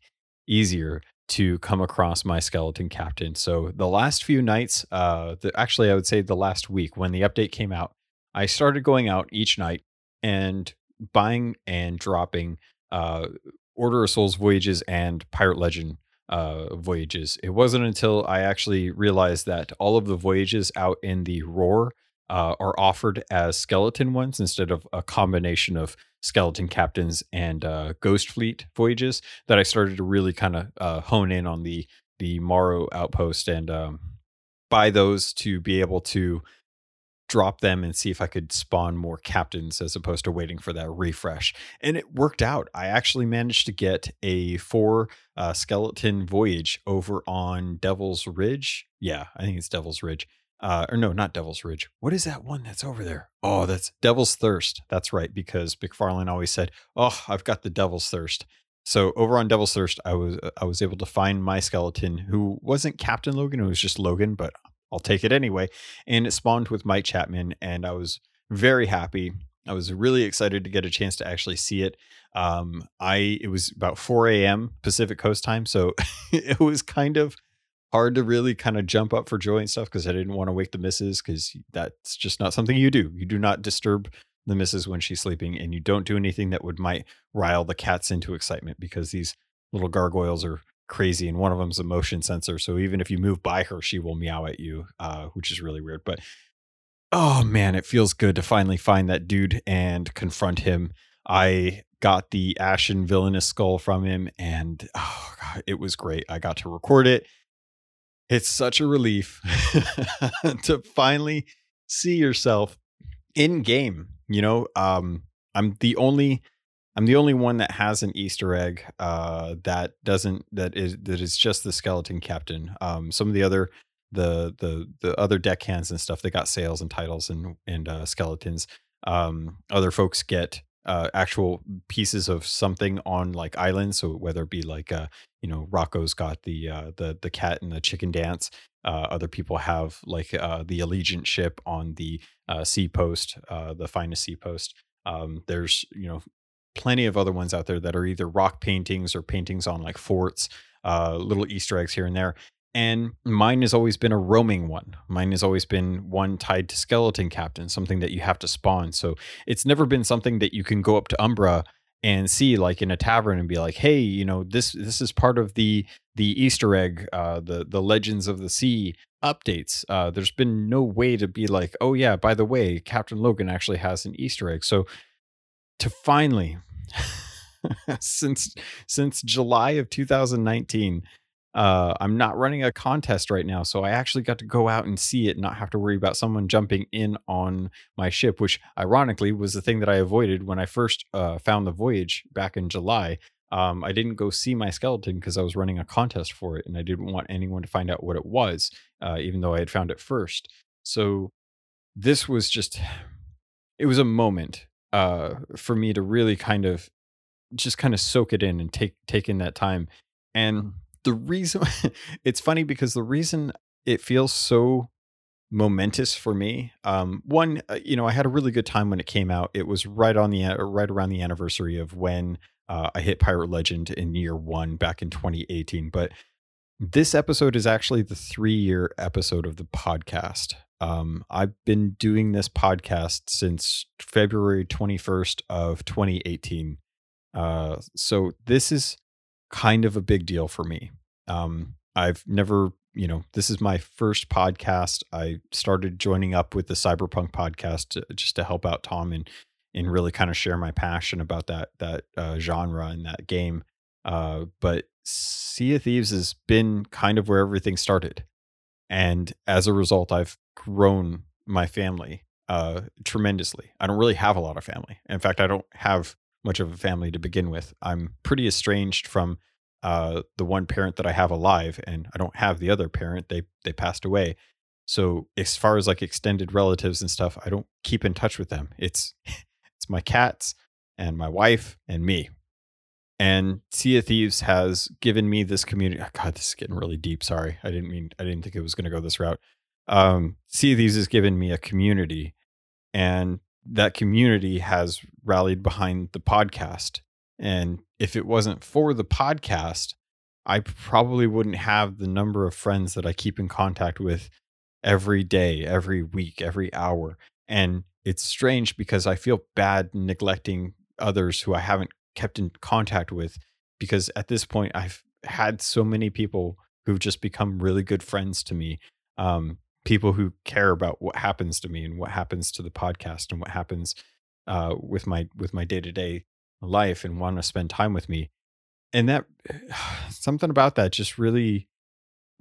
easier to come across my skeleton captain. So the last few nights, uh, the, actually, I would say the last week when the update came out, I started going out each night and buying and dropping uh, Order of Souls voyages and Pirate Legend uh, voyages. It wasn't until I actually realized that all of the voyages out in the Roar uh, are offered as skeleton ones instead of a combination of skeleton captains and uh, ghost fleet voyages that I started to really kind of uh, hone in on the the Morrow outpost and um, buy those to be able to drop them and see if I could spawn more captains as opposed to waiting for that refresh. And it worked out. I actually managed to get a four uh, skeleton voyage over on Devil's Ridge. Yeah, I think it's Devil's Ridge uh, or no, not Devil's Ridge. What is that one that's over there? Oh, that's Devil's Thirst. That's right, because McFarlane always said, "Oh, I've got the Devil's Thirst." So over on Devil's Thirst, I was uh, I was able to find my skeleton, who wasn't Captain Logan, it was just Logan, but I'll take it anyway. And it spawned with Mike Chapman, and I was very happy. I was really excited to get a chance to actually see it. Um, I it was about 4 a.m. Pacific Coast time, so <laughs> it was kind of hard to really kind of jump up for joy and stuff because I didn't want to wake the missus because that's just not something you do. You do not disturb the missus when she's sleeping, and you don't do anything that would might rile the cats into excitement because these little gargoyles are crazy, and one of them's a motion sensor. So even if you move by her, she will meow at you, uh, which is really weird. But oh man, it feels good to finally find that dude and confront him. I got the ashen villainous skull from him, and oh god, it was great. I got to record it it's such a relief <laughs> to finally see yourself in game. You know, um, I'm the only I'm the only one that has an Easter egg uh, that doesn't that is that is just the skeleton captain. Um, some of the other the the the other deckhands and stuff they got sails and titles and and uh, skeletons. Um, other folks get uh, actual pieces of something on like islands. So whether it be like uh, you know Rocco's got the uh, the the cat and the chicken dance. Uh, other people have like uh, the Allegiant ship on the uh, sea post, the finest sea post. Um, there's you know plenty of other ones out there that are either rock paintings or paintings on like forts, little Easter eggs here and there. And mine has always been a roaming one. Mine has always been one tied to skeleton captain, something that you have to spawn. So it's never been something that you can go up to Umbra and see like in a tavern and be like, hey, you know, this this is part of the the Easter egg, uh, the the Legends of the Sea updates. Uh, there's been no way to be like, oh yeah, by the way, Captain Logan actually has an Easter egg. So to finally, <laughs> since since July of 2019 uh, I'm not running a contest right now, so I actually got to go out and see it, and not have to worry about someone jumping in on my ship, which ironically was the thing that I avoided when I first uh, found the voyage back in July. Um, I didn't go see my skeleton because I was running a contest for it, and I didn't want anyone to find out what it was, uh, even though I had found it first. So this was just, it was a moment uh, for me to really kind of just kind of soak it in and take take in that time. And the reason <laughs> it's funny because the reason it feels so momentous for me um one uh, you know i had a really good time when it came out. It was right on the right around the anniversary of when uh, i hit pirate legend in year one back in 2018 but this episode is actually the three year episode of the podcast. Um i've been doing this podcast since february 21st of 2018 uh so this is kind of a big deal for me. Um, I've never, you know, this is my first podcast. I started joining up with the Cyberpunk podcast to, just to help out Tom and and really kind of share my passion about that that uh, genre and that game. Uh, but Sea of Thieves has been kind of where everything started, and as a result, I've grown my family uh, tremendously. I don't really have a lot of family. In fact, I don't have much of a family to begin with. I'm pretty estranged from uh, the one parent that I have alive, and I don't have the other parent. They they passed away. So as far as like extended relatives and stuff, I don't keep in touch with them. It's <laughs> it's my cats and my wife and me. And Sea of Thieves has given me this community. Oh God, this is getting really deep. Sorry, I didn't mean I didn't think it was going to go this route. Um, sea of Thieves has given me a community, and that community has rallied behind the podcast. And if it wasn't for the podcast, I probably wouldn't have the number of friends that I keep in contact with every day, every week, every hour. And it's strange because I feel bad neglecting others who I haven't kept in contact with because at this point I've had so many people who've just become really good friends to me. Um, people who care about what happens to me and what happens to the podcast and what happens uh, with my with my day to day life and want to spend time with me. And that <sighs> something about that just really,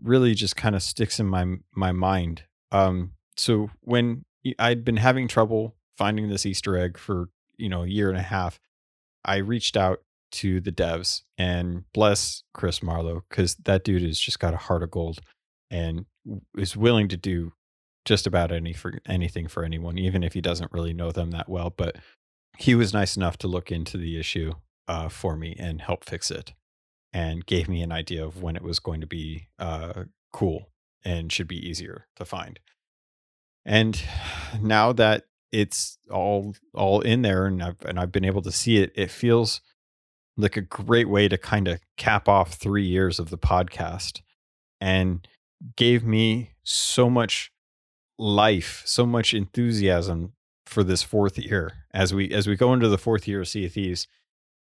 really just kind of sticks in my my mind. Um, so when I'd been having trouble finding this Easter egg for you know a year and a half, I reached out to the devs and bless Chris Marlowe because that dude has just got a heart of gold and is willing to do just about any for anything for anyone, even if he doesn't really know them that well. But he was nice enough to look into the issue uh, for me and help fix it, and gave me an idea of when it was going to be uh, cool and should be easier to find. And <sighs> now that it's all all in there, and I've and I've been able to see it, it feels like a great way to kind of cap off three years of the podcast and gave me so much life, so much enthusiasm for this fourth year. As we as we go into the fourth year of Sea of Thieves,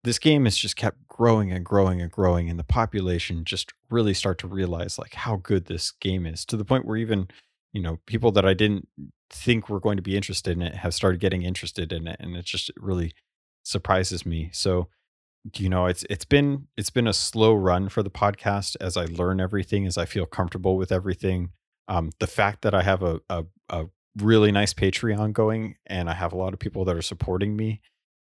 this game has just kept growing and growing and growing, and the population just really start to realize like how good this game is to the point where even you know people that I didn't think were going to be interested in it have started getting interested in it, and it just really surprises me. So you know it's it's been it's been a slow run for the podcast as i learn everything as i feel comfortable with everything um, the fact that i have a, a, a really nice patreon going and i have a lot of people that are supporting me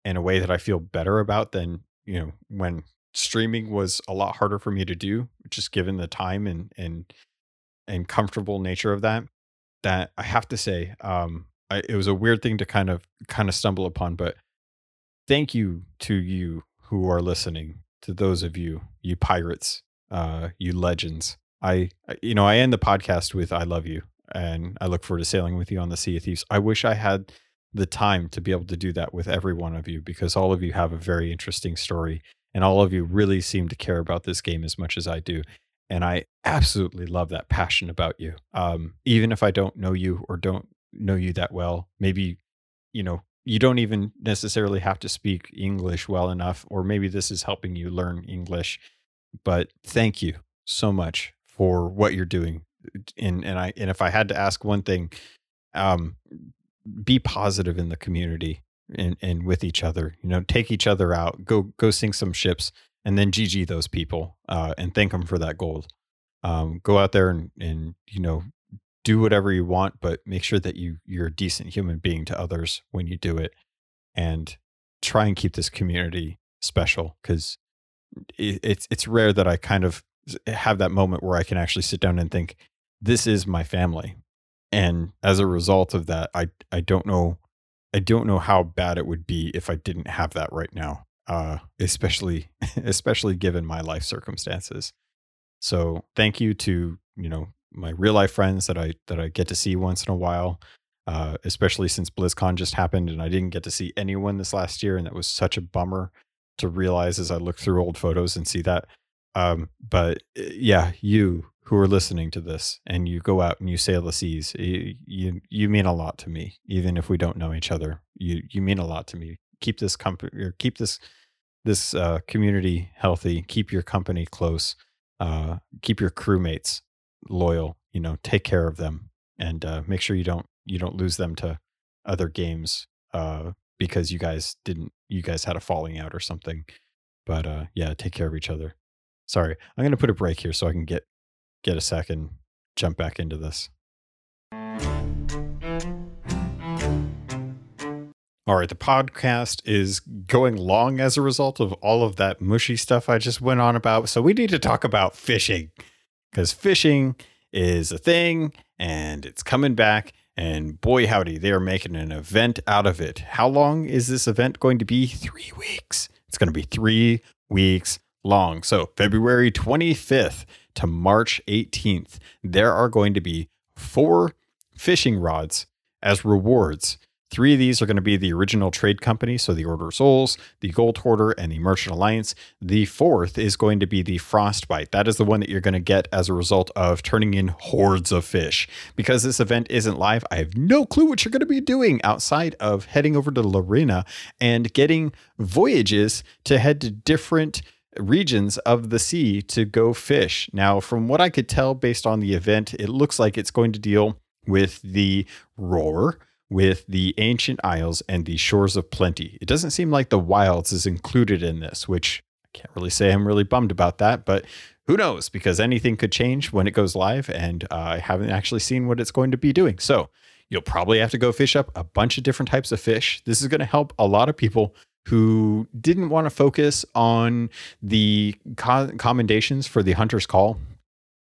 in a way that I feel better about than, you know, when streaming was a lot harder for me to do, just given the time and and and comfortable nature of that. That I have to say, um, I, it was a weird thing to kind of kind of stumble upon, but thank you to you who are listening, to those of you, you pirates, uh, you legends. I, you know, I end the podcast with "I love you," and I look forward to sailing with you on the Sea of Thieves. I wish I had the time to be able to do that with every one of you because all of you have a very interesting story and all of you really seem to care about this game as much as I do. And I absolutely love that passion about you. Um, even if I don't know you or don't know you that well, maybe, you know, you don't even necessarily have to speak English well enough, or maybe this is helping you learn English. But thank you so much for what you're doing. And and I and if I had to ask one thing, um, be positive in the community and, and with each other. You know, take each other out, go go sink some ships, and then GG those people uh, and thank them for that gold. Um, go out there and and you know do whatever you want, but make sure that you you're a decent human being to others when you do it, and try and keep this community special because it, it's it's rare that I kind of have that moment where I can actually sit down and think this is my family, and as a result of that, I I don't know I don't know how bad it would be if I didn't have that right now, uh, especially <laughs> especially given my life circumstances. So thank you to you know my real life friends that I that I get to see once in a while, uh, especially since BlizzCon just happened and I didn't get to see anyone this last year, and that was such a bummer to realize as I look through old photos and see that. Um, but eh, yeah, you who are listening to this and you go out and you sail the seas, you, you, mean a lot to me, even if we don't know each other. You you mean a lot to me. Keep this company, keep this this uh, community healthy. Keep your company close. Uh, keep your crewmates loyal. You know, take care of them and uh, make sure you don't you don't lose them to other games uh, because you guys didn't you guys had a falling out or something. But uh, yeah, take care of each other. Sorry, I'm gonna put a break here so I can get get a second, jump back into this. All right, the podcast is going long as a result of all of that mushy stuff I just went on about. So we need to talk about fishing because fishing is a thing and it's coming back. And boy, howdy, they are making an event out of it. How long is this event going to be? Three weeks. It's going to be three weeks long. So February 25th to March 18th, there are going to be four fishing rods as rewards. Three of these are going to be the original trade company, so the Order of Souls, the Gold Hoarder, and the Merchant Alliance. The fourth is going to be the Frostbite. That is the one that you're going to get as a result of turning in hordes of fish. Because this event isn't live, I have no clue what you're going to be doing outside of heading over to Larinna and getting voyages to head to different regions of the sea to go fish. Now, from what I could tell based on the event, it looks like it's going to deal with the roar, with the ancient isles, and the shores of plenty. It doesn't seem like the wilds is included in this, which I can't really say I'm really bummed about that, but who knows? Because anything could change when it goes live, and uh, I haven't actually seen what it's going to be doing. So, you'll probably have to go fish up a bunch of different types of fish. This is going to help a lot of people who didn't want to focus on the co- commendations for the hunter's call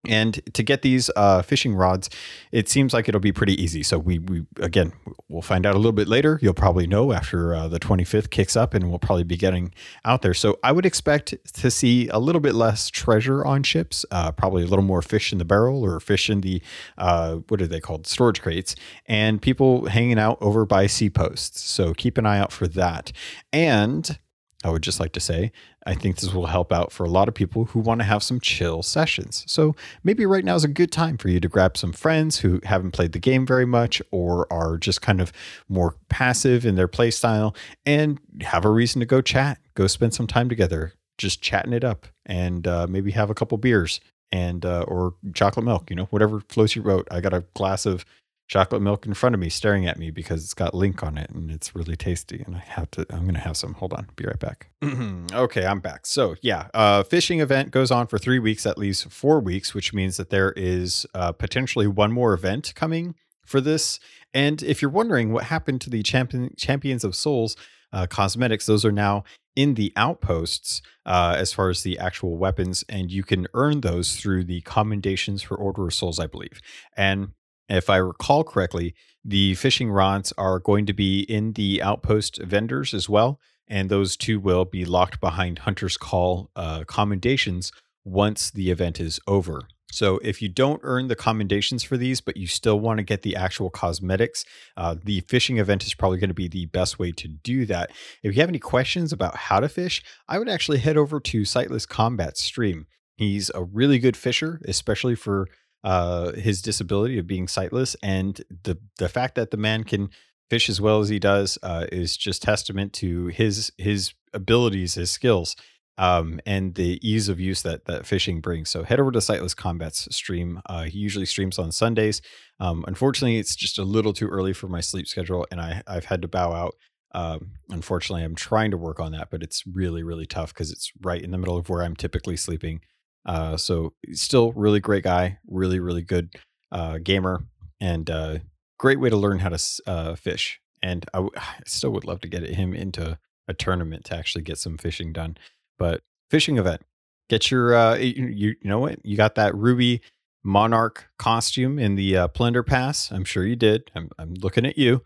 and to get these uh, fishing rods, it seems like it'll be pretty easy. So we, we again, we'll find out a little bit later. You'll probably know after uh, the 25th kicks up, and we'll probably be getting out there. So I would expect to see a little bit less treasure on ships, uh, probably a little more fish in the barrel or fish in the uh, what are they called, storage crates, and people hanging out over by sea posts. So keep an eye out for that. And I would just like to say, I think this will help out for a lot of people who want to have some chill sessions. So maybe right now is a good time for you to grab some friends who haven't played the game very much or are just kind of more passive in their play style and have a reason to go chat, go spend some time together, just chatting it up and uh, maybe have a couple beers and uh, or chocolate milk, you know, whatever floats your boat. I got a glass of chocolate milk in front of me staring at me because it's got link on it and it's really tasty and i have to i'm gonna have some hold on be right back <clears throat> okay i'm back so yeah uh fishing event goes on for three weeks at least four weeks which means that there is uh, potentially one more event coming for this. And if you're wondering what happened to the champion, Champions of Souls uh, cosmetics, those are now in the outposts uh, as far as the actual weapons, and you can earn those through the commendations for Order of Souls, I believe. And if I recall correctly, the fishing rods are going to be in the outpost vendors as well, and those two will be locked behind Hunter's Call uh, commendations once the event is over. So if you don't earn the commendations for these, but you still want to get the actual cosmetics, uh, the fishing event is probably going to be the best way to do that. If you have any questions about how to fish, I would actually head over to SightlessKombat stream. He's a really good fisher, especially for uh, his disability of being sightless, and the the fact that the man can fish as well as he does uh, is just testament to his his abilities, his skills um, and the ease of use that that fishing brings. So head over to SightlessKombat's stream. Uh, he usually streams on Sundays. Um, unfortunately, it's just a little too early for my sleep schedule, and I I've had to bow out. Um, unfortunately, I'm trying to work on that, but it's really really tough because it's right in the middle of where I'm typically sleeping. Uh, so still really great guy, really really good uh, gamer, and uh, great way to learn how to uh, fish. And I, w- <sighs> I still would love to get him into a tournament to actually get some fishing done. But fishing event, get your uh, you, you know what you got that ruby monarch costume in the uh, Plunder Pass. I'm sure you did. I'm I'm looking at you.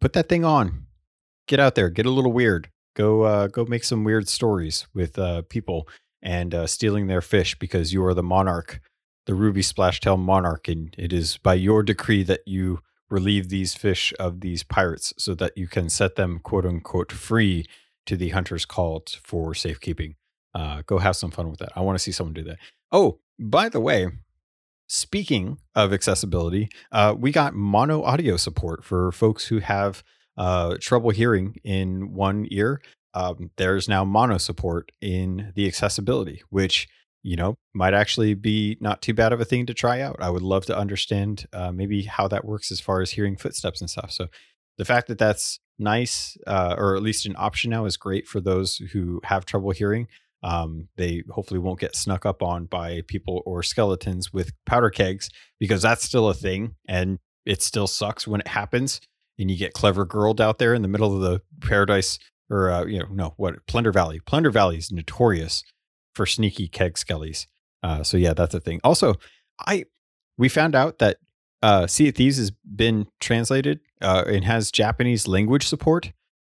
Put that thing on. Get out there. Get a little weird. Go uh, go make some weird stories with uh, people and uh, stealing their fish because you are the monarch, the ruby splashtail monarch, and it is by your decree that you relieve these fish of these pirates so that you can set them quote unquote free to the hunter's call for safekeeping. Uh, go have some fun with that. I want to see someone do that. Oh, by the way, speaking of accessibility, uh, we got mono audio support for folks who have uh, trouble hearing in one ear. Um, there's now mono support in the accessibility, which you know might actually be not too bad of a thing to try out. I would love to understand uh, maybe how that works as far as hearing footsteps and stuff. So the fact that that's nice, uh, or at least an option now, is great for those who have trouble hearing. Um, they hopefully won't get snuck up on by people or skeletons with powder kegs because that's still a thing and it still sucks when it happens and you get clever girled out there in the middle of the paradise or uh, you know no what plunder valley plunder valley is notorious for sneaky keg skellies uh, so yeah that's a thing also i we found out that uh, Sea of Thieves has been translated uh, and has Japanese language support.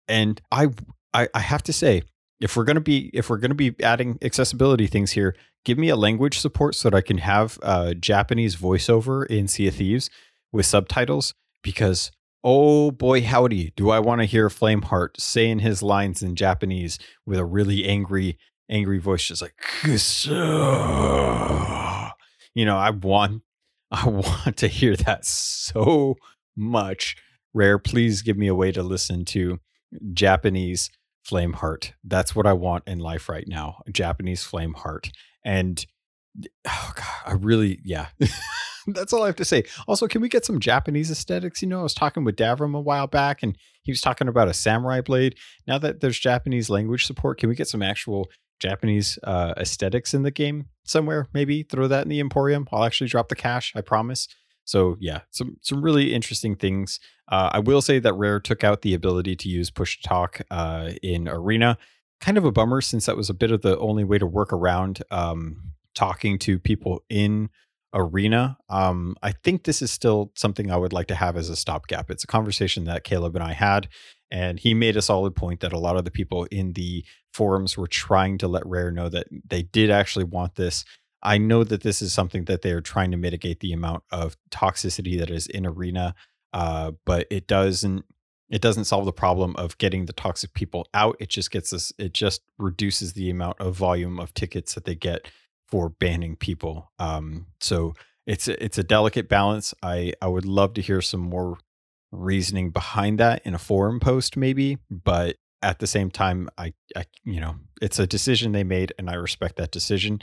And I, I, I have to say, if we're gonna be if we're gonna be adding accessibility things here, give me a language support so that I can have uh, Japanese voiceover in Sea of Thieves with subtitles. Because oh boy, howdy, do I want to hear Flameheart saying his lines in Japanese with a really angry, angry voice, just like you know, I want <laughs> I want to hear that so much. Rare, please give me a way to listen to Japanese Flameheart. That's what I want in life right now. Japanese Flameheart. And oh god, I really yeah. <laughs> That's all I have to say. Also, can we get some Japanese aesthetics? You know, I was talking with Davram a while back and he was talking about a samurai blade. Now that there's Japanese language support, can we get some actual Japanese uh, aesthetics in the game somewhere. Maybe throw that in the Emporium. I'll actually drop the cash. I promise. So yeah, some some really interesting things. Uh, I will say that Rare took out the ability to use push to talk uh, in Arena. Kind of a bummer since that was a bit of the only way to work around um, talking to people in Arena. Um, I think this is still something I would like to have as a stopgap. It's a conversation that Caleb and I had, and he made a solid point that a lot of the people in the forums were trying to let Rare know that they did actually want this. I know that this is something that they're trying to mitigate the amount of toxicity that is in Arena, uh, but it doesn't it doesn't solve the problem of getting the toxic people out. It just gets us. It just reduces the amount of volume of tickets that they get for banning people. Um, so it's a, it's a delicate balance. I I would love to hear some more reasoning behind that in a forum post maybe but at the same time I, I you know it's a decision they made and i respect that decision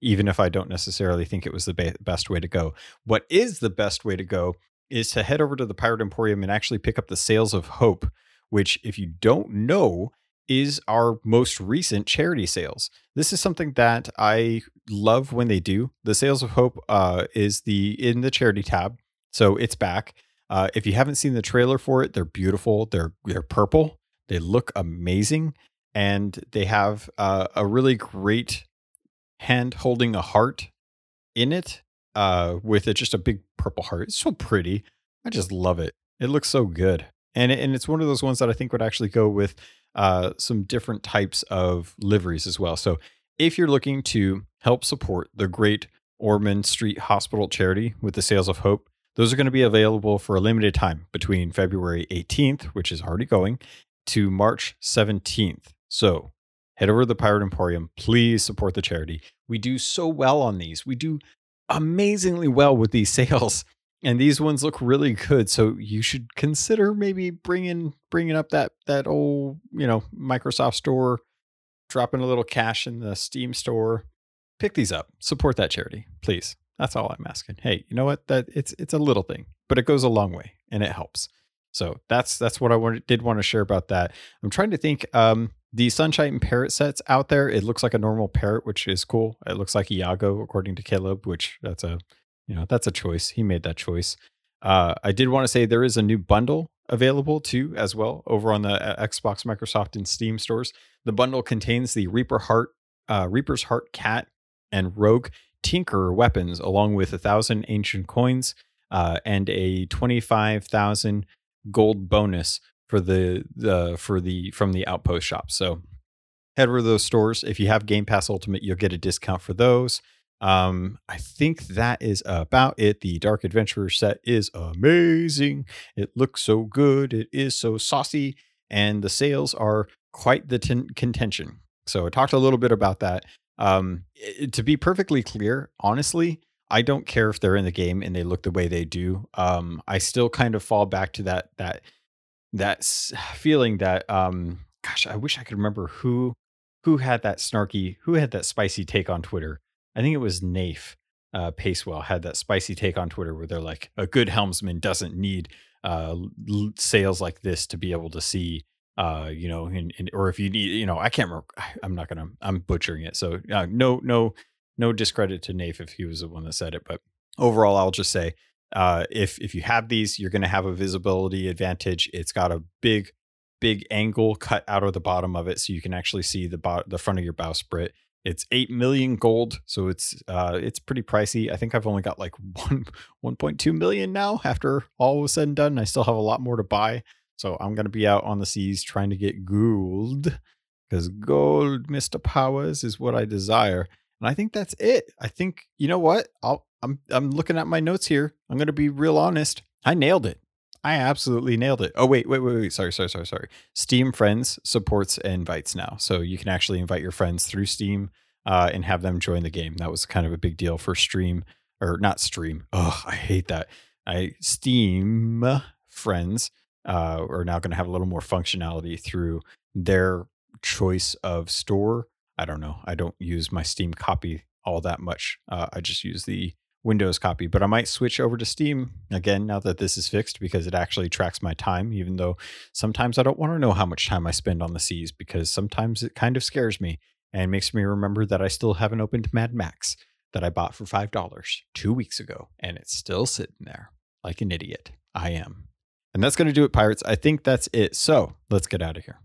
even if i don't necessarily think it was the be- best way to go what is the best way to go is to head over to the pirate emporium and actually pick up the Sails of hope which if you don't know is our most recent charity sails this is something that i love when they do the Sails of hope uh, is the in the charity tab so it's back Uh, if you haven't seen the trailer for it, they're beautiful. They're they're purple. They look amazing, and they have uh, a really great hand holding a heart in it uh, with it just a big purple heart. It's so pretty. I just love it. It looks so good, and and it's one of those ones that I think would actually go with uh, some different types of liveries as well. So if you're looking to help support the great Ormond Street Hospital charity with the sails of Hope, those are going to be available for a limited time between February 18th, which is already going, to March 17th. So head over to the Pirate Emporium. Please support the charity. We do so well on these. We do amazingly well with these <laughs> sales and these ones look really good so you should consider maybe bringing bringing up that that old you know microsoft store dropping a little cash in the steam store pick these up. Support that charity please. That's all i'm asking. Hey you know what? That it's it's a little thing but it goes a long way and it helps. So that's that's what i wanted, did want to share about that. I'm trying to think um the sunshine parrot sets out there it looks like a normal parrot which is cool. It looks like iago according to caleb which that's a you know that's a choice. He made that choice. Uh, i did want to say there is a new bundle available too as well over on the uh, xbox microsoft and steam stores. The bundle contains the reaper heart uh, reaper's heart cat and rogue tinker weapons along with a thousand ancient coins uh, and a 25000 gold bonus for the the for the from the outpost shop so head over to those stores if you have game pass ultimate you'll get a discount for those um, I think that is about it. The Dark Adventurer set is amazing. It looks so good. It is so saucy, and the sails are quite the ten- contention. So I talked a little bit about that. Um, to be perfectly clear, honestly, I don't care if they're in the game and they look the way they do. Um, I still kind of fall back to that that that <sighs> feeling that um, gosh, I wish I could remember who who had that snarky, who had that spicy take on Twitter I think it was Nafe uh, Pacewell had that spicy take on Twitter where they're like, a good helmsman doesn't need uh, sails like this to be able to see, uh, you know, in, in, or if you need, you know, I can't remember. <sighs> I'm not gonna, I'm butchering it. So uh, no, no, no discredit to Nafe if he was the one that said it, but overall, I'll just say, uh, if if you have these, you're to have a visibility advantage. It's got a big, big angle cut out of the bottom of it, so you can actually see the bo- the front of your bowsprit. It's eight million gold, so it's uh, it's pretty pricey. I think I've only got like <laughs> one one point two million now. After all was said and done, I still have a lot more to buy. So I'm gonna be out on the seas trying to get gold, because gold, Mister Powers, is what I desire. And I think that's it. I think you know what? I'll I'm I'm looking at my notes here. I'm gonna be real honest. I nailed it. I absolutely nailed it. Oh wait, wait, wait, wait. Sorry, sorry, sorry, sorry. Steam Friends supports invites now, so you can actually invite your friends through Steam uh, and have them join the game. That was kind of a big deal for Stream or not Stream. Oh, I hate that. I Steam Friends uh, are now going to have a little more functionality through their choice of store. I don't know. I don't use my Steam copy all that much. Uh, I just use the Windows copy, but I might switch over to Steam again now that this is fixed because it actually tracks my time, even though sometimes I don't want to know how much time I spend on the seas because sometimes it kind of scares me and makes me remember that I still haven't opened Mad Max that I bought for $5 two weeks ago and it's still sitting there like an idiot. I am. And that's going to do it, Pirates. I think that's it. So let's get out of here.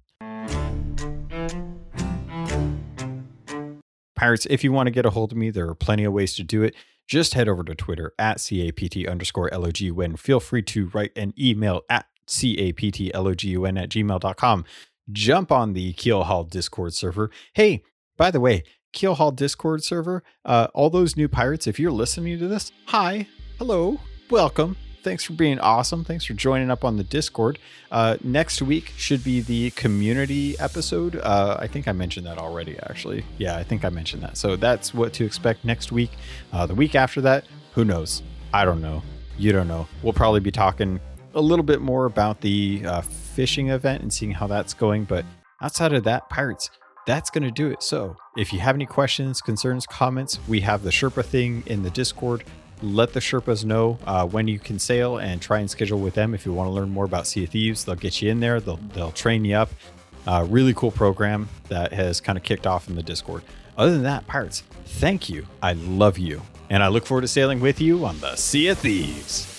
Pirates, if you want to get a hold of me, there are plenty of ways to do it just head over to Twitter at CAPT underscore LOGUN. Feel free to write an email at CAPTLOGUN at gmail.com. Jump on the Keel Haul Discord server. Hey, by the way, Keel Haul Discord server, uh, all those new pirates, if you're listening to this, hi, hello, welcome thanks for being awesome. Thanks for joining up on the Discord. Uh, next week should be the community episode. Uh, I think I mentioned that already, actually. Yeah, I think I mentioned that. So that's what to expect next week. Uh, the week after that, who knows? I don't know. You don't know. We'll probably be talking a little bit more about the uh, fishing event and seeing how that's going. But outside of that, Pirates, that's going to do it. So if you have any questions, concerns, comments, we have the Sherpa thing in the Discord let the Sherpas know uh, when you can sail and try and schedule with them if you want to learn more about Sea of Thieves. They'll get you in there, they'll, they'll train you up. Uh, really cool program that has kind of kicked off in the Discord. Other than that, Pirates, thank you. I love you. And I look forward to sailing with you on the Sea of Thieves.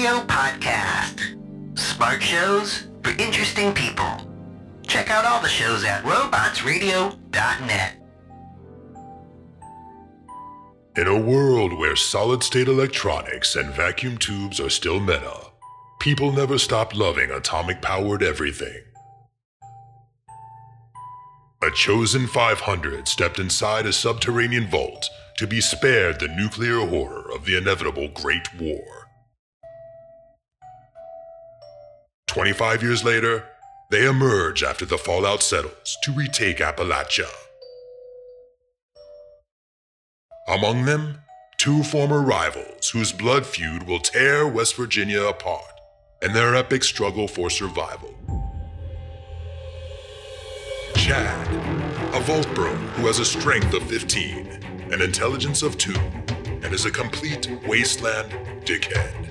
Radio podcast. Smart shows for interesting people. Check out all the shows at robotsradio.net. In a world where solid state electronics and vacuum tubes are still meta, people never stopped loving atomic powered everything. A chosen 500 stepped inside a subterranean vault to be spared the nuclear horror of the inevitable Great War. 25 years later, they emerge after the fallout settles to retake Appalachia. Among them, two former rivals whose blood feud will tear West Virginia apart in their epic struggle for survival. Chad, a vault bro who has a strength of 15, an intelligence of 2, and is a complete wasteland dickhead.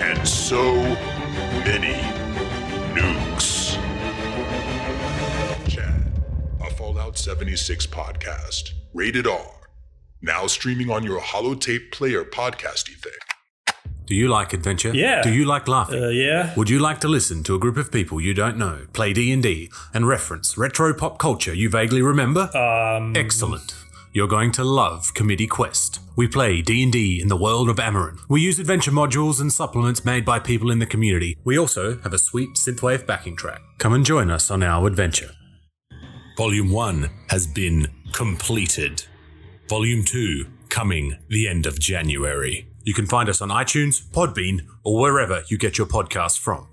and so many nukes. Chad, a Fallout 76 podcast, rated R. Now streaming on your holotape player podcasty thing. Do you like adventure? Yeah. Do you like laughing? Uh, yeah. Would you like to listen to a group of people you don't know play D&D and reference retro pop culture you vaguely remember? Um, Excellent. You're going to love Committee Quest. We play D&D in the world of Amarin. We use adventure modules and supplements made by people in the community. We also have a sweet synthwave backing track. Come and join us on our adventure. Volume 1 has been completed. Volume 2 coming the end of January. You can find us on iTunes, Podbean, or wherever you get your podcasts from.